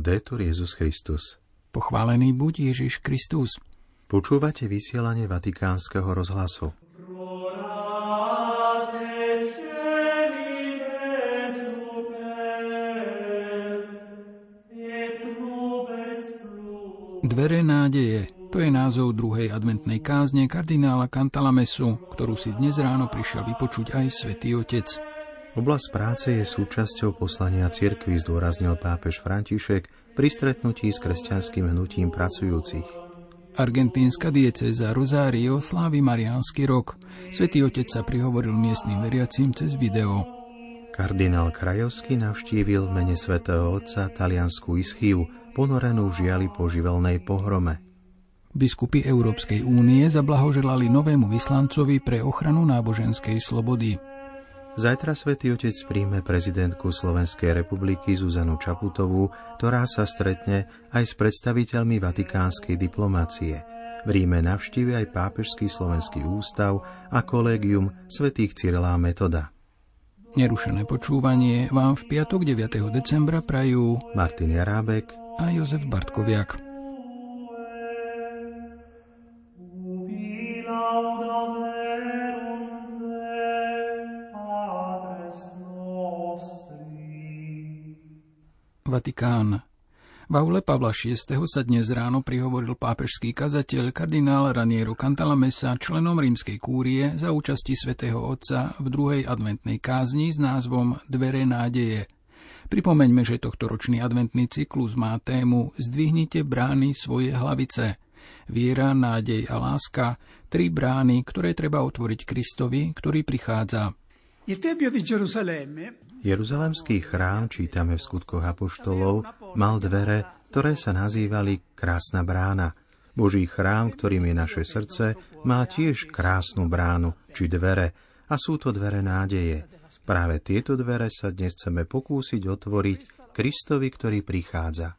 Laudetur Jezus Christus. Pochválený buď Ježiš Kristus. Počúvate vysielanie Vatikánskeho rozhlasu. Dvere nádeje. To je názov druhej adventnej kázne kardinála Cantalamesu, ktorú si dnes ráno prišiel vypočuť aj svätý Otec. Oblasť práce je súčasťou poslania cirkvy, zdôraznil pápež František pri stretnutí s kresťanským hnutím pracujúcich. Argentínska dieceza Rosario slávi Mariánsky rok. Svetý otec sa prihovoril miestnym veriacím cez video. Kardinál Krajovský navštívil v mene svätého Otca taliansku Ischiu, ponorenú v žiali po živelnej pohrome. Biskupy Európskej únie zablahoželali novému vyslancovi pre ochranu náboženskej slobody. Zajtra svätý Otec príjme prezidentku Slovenskej republiky Zuzanu Čaputovú, ktorá sa stretne aj s predstaviteľmi vatikánskej diplomácie. V Ríme navštívi aj Pápežský slovenský ústav a kolégium svätých Cyrila Metoda. Nerušené počúvanie vám v piatok 9. decembra prajú Martin Jarábek a Jozef Bartkoviak. Vatikán. V aule Pavla VI. sa dnes ráno prihovoril pápežský kazateľ kardinál Raniero Cantalamessa členom rímskej kúrie za účasti svätého Otca v druhej adventnej kázni s názvom Dvere nádeje. Pripomeňme, že tohto ročný adventný cyklus má tému Zdvihnite brány svoje hlavice. Viera, nádej a láska, tri brány, ktoré treba otvoriť Kristovi, ktorý prichádza. Jeruzalemský chrám, čítame v skutkoch apoštolov, mal dvere, ktoré sa nazývali Krásna brána. Boží chrám, ktorým je naše srdce, má tiež krásnu bránu, či dvere, a sú to dvere nádeje. Práve tieto dvere sa dnes chceme pokúsiť otvoriť Kristovi, ktorý prichádza.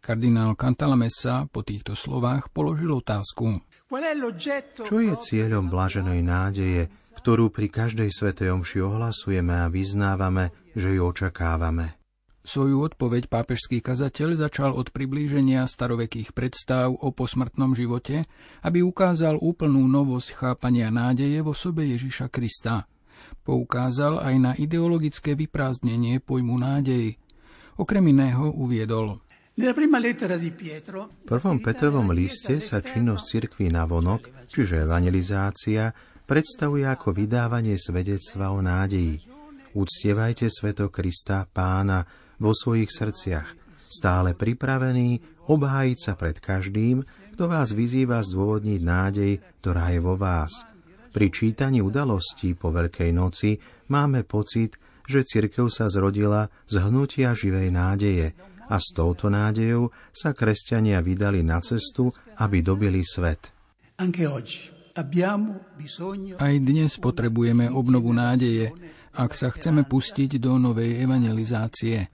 Kardinál Cantalamessa po týchto slovách položil otázku. Čo je cieľom blaženej nádeje, ktorú pri každej svetej omši ohlasujeme a vyznávame, že ju očakávame? Svoju odpoveď pápežský kazateľ začal od priblíženia starovekých predstav o posmrtnom živote, aby ukázal úplnú novosť chápania nádeje v osobe Ježiša Krista. Poukázal aj na ideologické vyprázdnenie pojmu nádej. Okrem iného uviedol – v prvom Petrovom liste sa činnosť cirkvi na vonok, čiže evangelizácia, predstavuje ako vydávanie svedectva o nádeji. Uctievajte sveto Krista, pána, vo svojich srdciach, stále pripravený obhájiť sa pred každým, kto vás vyzýva zdôvodniť nádej, ktorá je vo vás. Pri čítaní udalostí po Veľkej noci máme pocit, že cirkev sa zrodila z hnutia živej nádeje, a s touto nádejou sa kresťania vydali na cestu, aby dobili svet. Aj dnes potrebujeme obnovu nádeje, ak sa chceme pustiť do novej evangelizácie.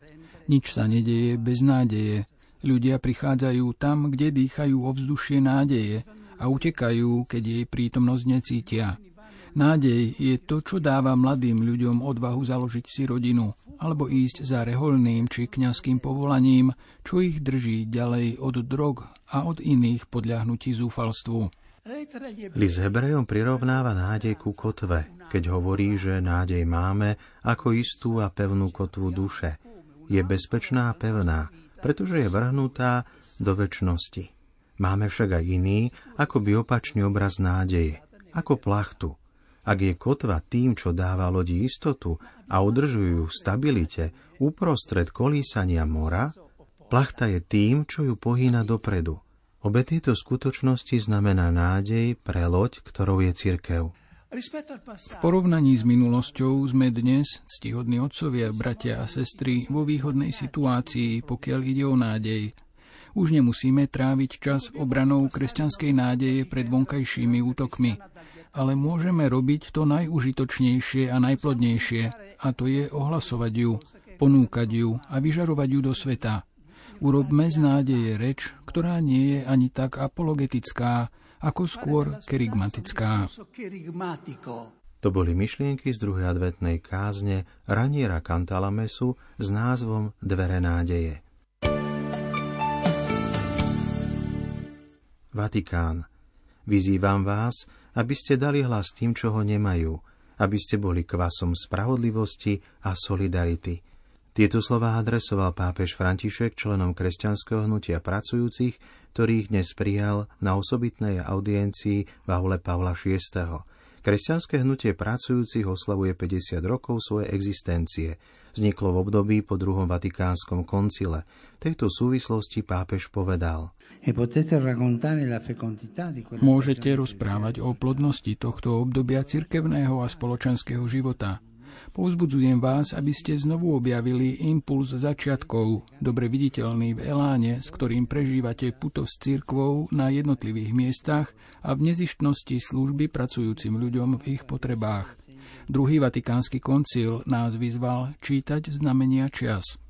Nič sa nedeje bez nádeje. Ľudia prichádzajú tam, kde dýchajú ovzdušie nádeje a utekajú, keď jej prítomnosť necítia. Nádej je to, čo dáva mladým ľuďom odvahu založiť si rodinu alebo ísť za reholným či kňazským povolaním, čo ich drží ďalej od drog a od iných podľahnutí zúfalstvu. List Hebrejom prirovnáva nádej ku kotve, keď hovorí, že nádej máme ako istú a pevnú kotvu duše. Je bezpečná a pevná, pretože je vrhnutá do väčšnosti. Máme však aj iný, ako by opačný obraz nádeje, ako plachtu, ak je kotva tým, čo dáva lodi istotu a udržujú v stabilite uprostred kolísania mora, plachta je tým, čo ju pohýna dopredu. Obe tieto skutočnosti znamená nádej pre loď, ktorou je cirkev. V porovnaní s minulosťou sme dnes, ctihodní otcovia, bratia a sestry, vo výhodnej situácii, pokiaľ ide o nádej. Už nemusíme tráviť čas obranou kresťanskej nádeje pred vonkajšími útokmi, ale môžeme robiť to najužitočnejšie a najplodnejšie, a to je ohlasovať ju, ponúkať ju a vyžarovať ju do sveta. Urobme z nádeje reč, ktorá nie je ani tak apologetická, ako skôr kerigmatická. To boli myšlienky z druhej adventnej kázne Raniera Cantalamesu s názvom Dvere nádeje. Vatikán. Vyzývam vás, aby ste dali hlas tým, čo ho nemajú, aby ste boli kvasom spravodlivosti a solidarity. Tieto slová adresoval pápež František členom kresťanského hnutia pracujúcich, ktorých dnes prijal na osobitnej audiencii v aule Pavla VI. Kresťanské hnutie pracujúcich oslavuje 50 rokov svojej existencie. Vzniklo v období po druhom Vatikánskom koncile. V tejto súvislosti pápež povedal. E Môžete rozprávať o plodnosti tohto obdobia cirkevného a spoločenského života. Povzbudzujem vás, aby ste znovu objavili impuls začiatkov, dobre viditeľný v eláne, s ktorým prežívate puto s církvou na jednotlivých miestach a v nezištnosti služby pracujúcim ľuďom v ich potrebách. Druhý vatikánsky koncil nás vyzval čítať znamenia čias.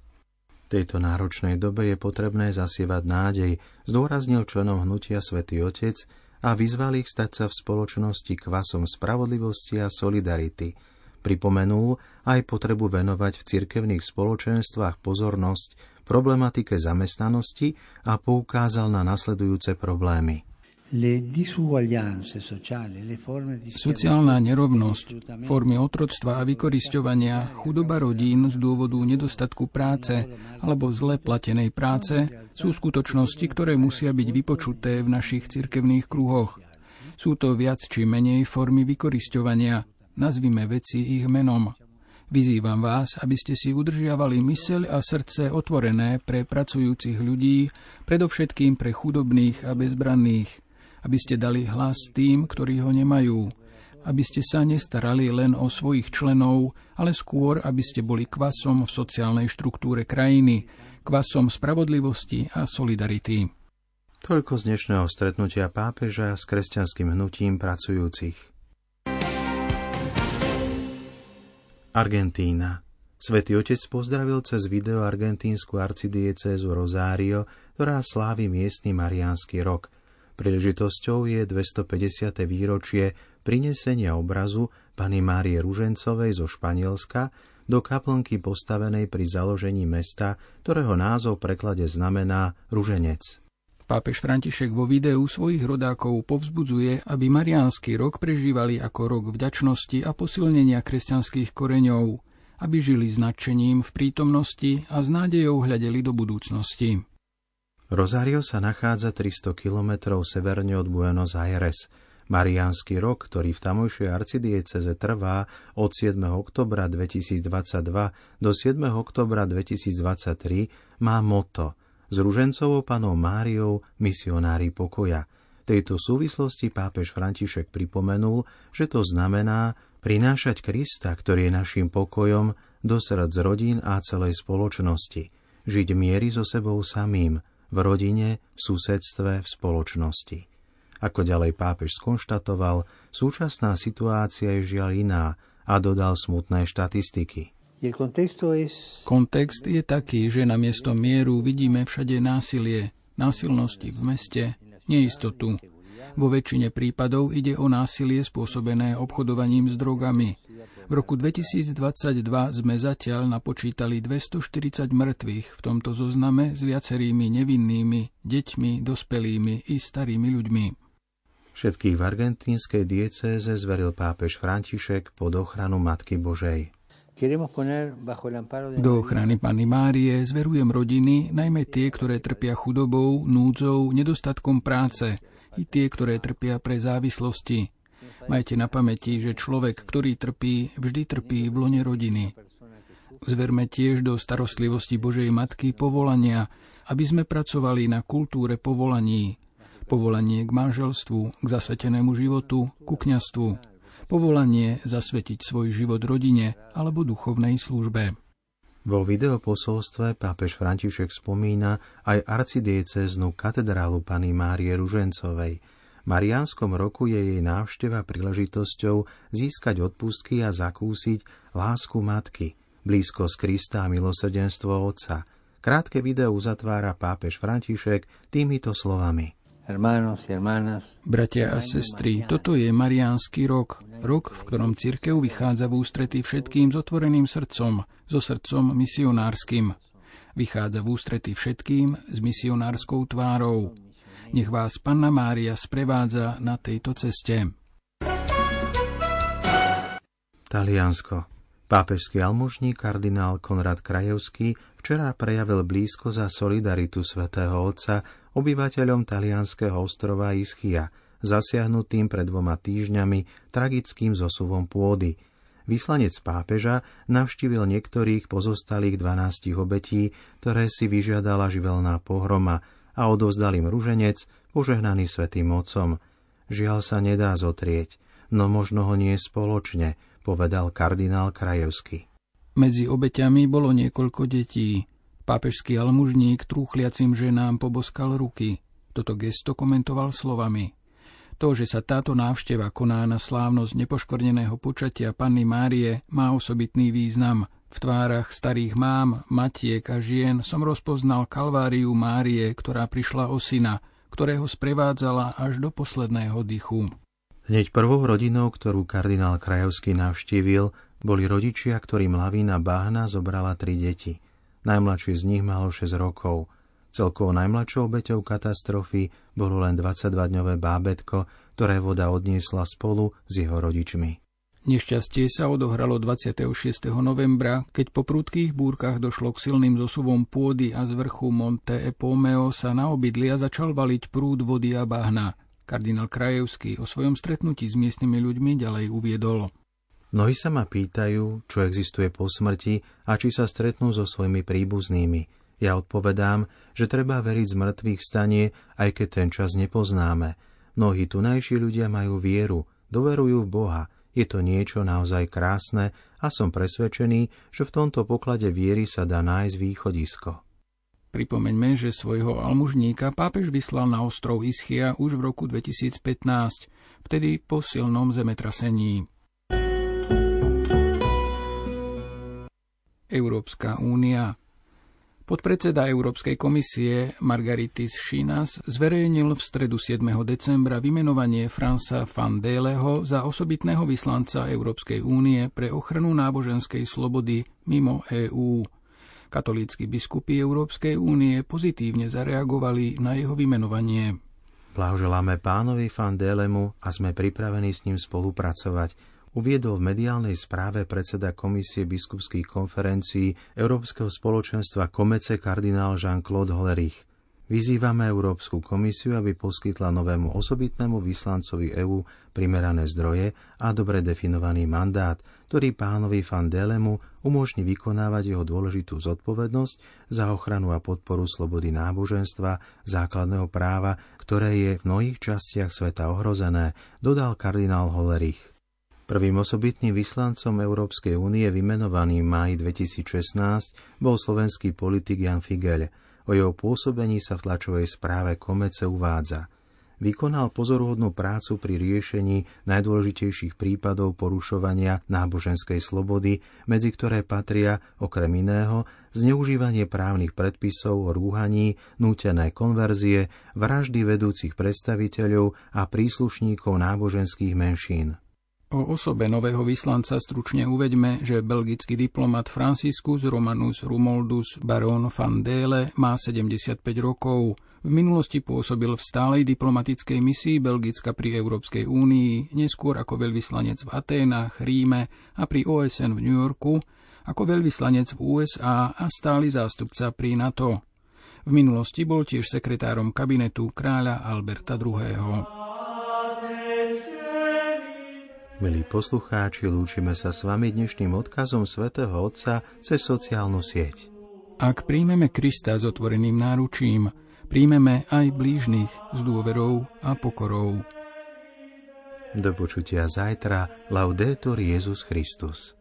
V tejto náročnej dobe je potrebné zasievať nádej, zdôraznil členom hnutia Svätý Otec a vyzval ich stať sa v spoločnosti kvasom spravodlivosti a solidarity – Pripomenul aj potrebu venovať v cirkevných spoločenstvách pozornosť problematike zamestnanosti a poukázal na nasledujúce problémy. Sociálna nerovnosť, formy otroctva a vykorisťovania, chudoba rodín z dôvodu nedostatku práce alebo zle platenej práce sú skutočnosti, ktoré musia byť vypočuté v našich cirkevných kruhoch. Sú to viac či menej formy vykorisťovania, Nazvime veci ich menom. Vyzývam vás, aby ste si udržiavali myseľ a srdce otvorené pre pracujúcich ľudí, predovšetkým pre chudobných a bezbranných, aby ste dali hlas tým, ktorí ho nemajú, aby ste sa nestarali len o svojich členov, ale skôr, aby ste boli kvasom v sociálnej štruktúre krajiny, kvasom spravodlivosti a solidarity. Toľko z dnešného stretnutia pápeža s kresťanským hnutím pracujúcich. Argentína. Svetý otec pozdravil cez video argentínsku arcidiecézu Rosario, ktorá slávi miestny mariánsky rok. Príležitosťou je 250. výročie prinesenia obrazu pani Márie Ružencovej zo Španielska do kaplnky postavenej pri založení mesta, ktorého názov preklade znamená Ruženec. Pápež František vo videu svojich rodákov povzbudzuje, aby mariánsky rok prežívali ako rok vďačnosti a posilnenia kresťanských koreňov, aby žili nadšením v prítomnosti a s nádejou hľadeli do budúcnosti. Rosario sa nachádza 300 kilometrov severne od Buenos Aires. Mariánsky rok, ktorý v tamojšej arcidieceze trvá od 7. oktobra 2022 do 7. oktobra 2023, má moto – s ružencovou panou Máriou misionári pokoja. V tejto súvislosti pápež František pripomenul, že to znamená prinášať Krista, ktorý je našim pokojom, do srdc rodín a celej spoločnosti. Žiť miery so sebou samým, v rodine, v susedstve, v spoločnosti. Ako ďalej pápež skonštatoval, súčasná situácia je žiaľ iná a dodal smutné štatistiky. Kontext je taký, že na miesto mieru vidíme všade násilie, násilnosti v meste, neistotu. Vo väčšine prípadov ide o násilie spôsobené obchodovaním s drogami. V roku 2022 sme zatiaľ napočítali 240 mŕtvych v tomto zozname s viacerými nevinnými, deťmi, dospelými i starými ľuďmi. Všetkých v argentínskej diecéze zveril pápež František pod ochranu Matky Božej. Do ochrany Panny Márie zverujem rodiny, najmä tie, ktoré trpia chudobou, núdzou, nedostatkom práce i tie, ktoré trpia pre závislosti. Majte na pamäti, že človek, ktorý trpí, vždy trpí v lone rodiny. Zverme tiež do starostlivosti Božej Matky povolania, aby sme pracovali na kultúre povolaní. Povolanie k manželstvu, k zasvetenému životu, ku kňastvu, povolanie zasvetiť svoj život rodine alebo duchovnej službe. Vo videoposolstve pápež František spomína aj arcidieceznú katedrálu Pany Márie Ružencovej. V Mariánskom roku je jej návšteva príležitosťou získať odpustky a zakúsiť lásku matky, blízkosť Krista a milosrdenstvo Otca. Krátke video uzatvára pápež František týmito slovami. Bratia a sestry, toto je Mariánsky rok, rok, v ktorom církev vychádza v ústretí všetkým s otvoreným srdcom, so srdcom misionárskym. Vychádza v ústretí všetkým s misionárskou tvárou. Nech vás Panna Mária sprevádza na tejto ceste. Taliansko. Pápežský almužník kardinál Konrad Krajevský včera prejavil blízko za solidaritu svätého Otca obyvateľom talianského ostrova Ischia, zasiahnutým pred dvoma týždňami tragickým zosuvom pôdy. Vyslanec pápeža navštívil niektorých pozostalých 12 obetí, ktoré si vyžiadala živelná pohroma a odovzdal im ruženec, požehnaný svetým Otcom. Žiaľ sa nedá zotrieť, no možno ho nie spoločne, povedal kardinál Krajevsky. Medzi obeťami bolo niekoľko detí. Pápežský almužník trúchliacim ženám poboskal ruky. Toto gesto komentoval slovami. To, že sa táto návšteva koná na slávnosť nepoškorneného počatia Panny Márie, má osobitný význam. V tvárach starých mám, matiek a žien som rozpoznal kalváriu Márie, ktorá prišla o syna, ktorého sprevádzala až do posledného dychu. Hneď prvou rodinou, ktorú kardinál Krajovský navštívil, boli rodičia, ktorým lavína Báhna zobrala tri deti. Najmladší z nich malo 6 rokov. Celkovo najmladšou obeťou katastrofy bolo len 22-dňové bábetko, ktoré voda odniesla spolu s jeho rodičmi. Nešťastie sa odohralo 26. novembra, keď po prudkých búrkach došlo k silným zosuvom pôdy a z vrchu Monte Epomeo sa na obydlia začal valiť prúd vody a bahna. Kardinál Krajevský o svojom stretnutí s miestnymi ľuďmi ďalej uviedol. Mnohí sa ma pýtajú, čo existuje po smrti a či sa stretnú so svojimi príbuznými. Ja odpovedám, že treba veriť z mŕtvych stanie, aj keď ten čas nepoznáme. Mnohí tunajší ľudia majú vieru, doverujú v Boha, je to niečo naozaj krásne a som presvedčený, že v tomto poklade viery sa dá nájsť východisko. Pripomeňme, že svojho almužníka pápež vyslal na ostrov Ischia už v roku 2015, vtedy po silnom zemetrasení. Európska únia Podpredseda Európskej komisie Margaritis Šinas zverejnil v stredu 7. decembra vymenovanie Fransa van Déleho za osobitného vyslanca Európskej únie pre ochranu náboženskej slobody mimo EÚ. Katolícky biskupy Európskej únie pozitívne zareagovali na jeho vymenovanie. Blahoželáme pánovi Fandélemu a sme pripravení s ním spolupracovať, uviedol v mediálnej správe predseda Komisie biskupských konferencií Európskeho spoločenstva Komece kardinál Jean-Claude Hollerich. Vyzývame Európsku komisiu, aby poskytla novému osobitnému vyslancovi EÚ primerané zdroje a dobre definovaný mandát, ktorý pánovi Van Delemu umožní vykonávať jeho dôležitú zodpovednosť za ochranu a podporu slobody náboženstva, základného práva, ktoré je v mnohých častiach sveta ohrozené, dodal kardinál Hollerich. Prvým osobitným vyslancom Európskej únie vymenovaný v máji 2016 bol slovenský politik Jan Figel, O jeho pôsobení sa v tlačovej správe Komece uvádza. Vykonal pozoruhodnú prácu pri riešení najdôležitejších prípadov porušovania náboženskej slobody, medzi ktoré patria, okrem iného, zneužívanie právnych predpisov o rúhaní, nútené konverzie, vraždy vedúcich predstaviteľov a príslušníkov náboženských menšín. O osobe nového vyslanca stručne uveďme, že belgický diplomat Franciscus Romanus Rumoldus Baron van Dele má 75 rokov. V minulosti pôsobil v stálej diplomatickej misii Belgicka pri Európskej únii, neskôr ako veľvyslanec v Aténach, Ríme a pri OSN v New Yorku, ako veľvyslanec v USA a stály zástupca pri NATO. V minulosti bol tiež sekretárom kabinetu kráľa Alberta II. Milí poslucháči, lúčime sa s vami dnešným odkazom svätého Otca cez sociálnu sieť. Ak príjmeme Krista s otvoreným náručím, príjmeme aj blížnych s dôverou a pokorou. Do počutia zajtra. Laudetur Jezus Christus.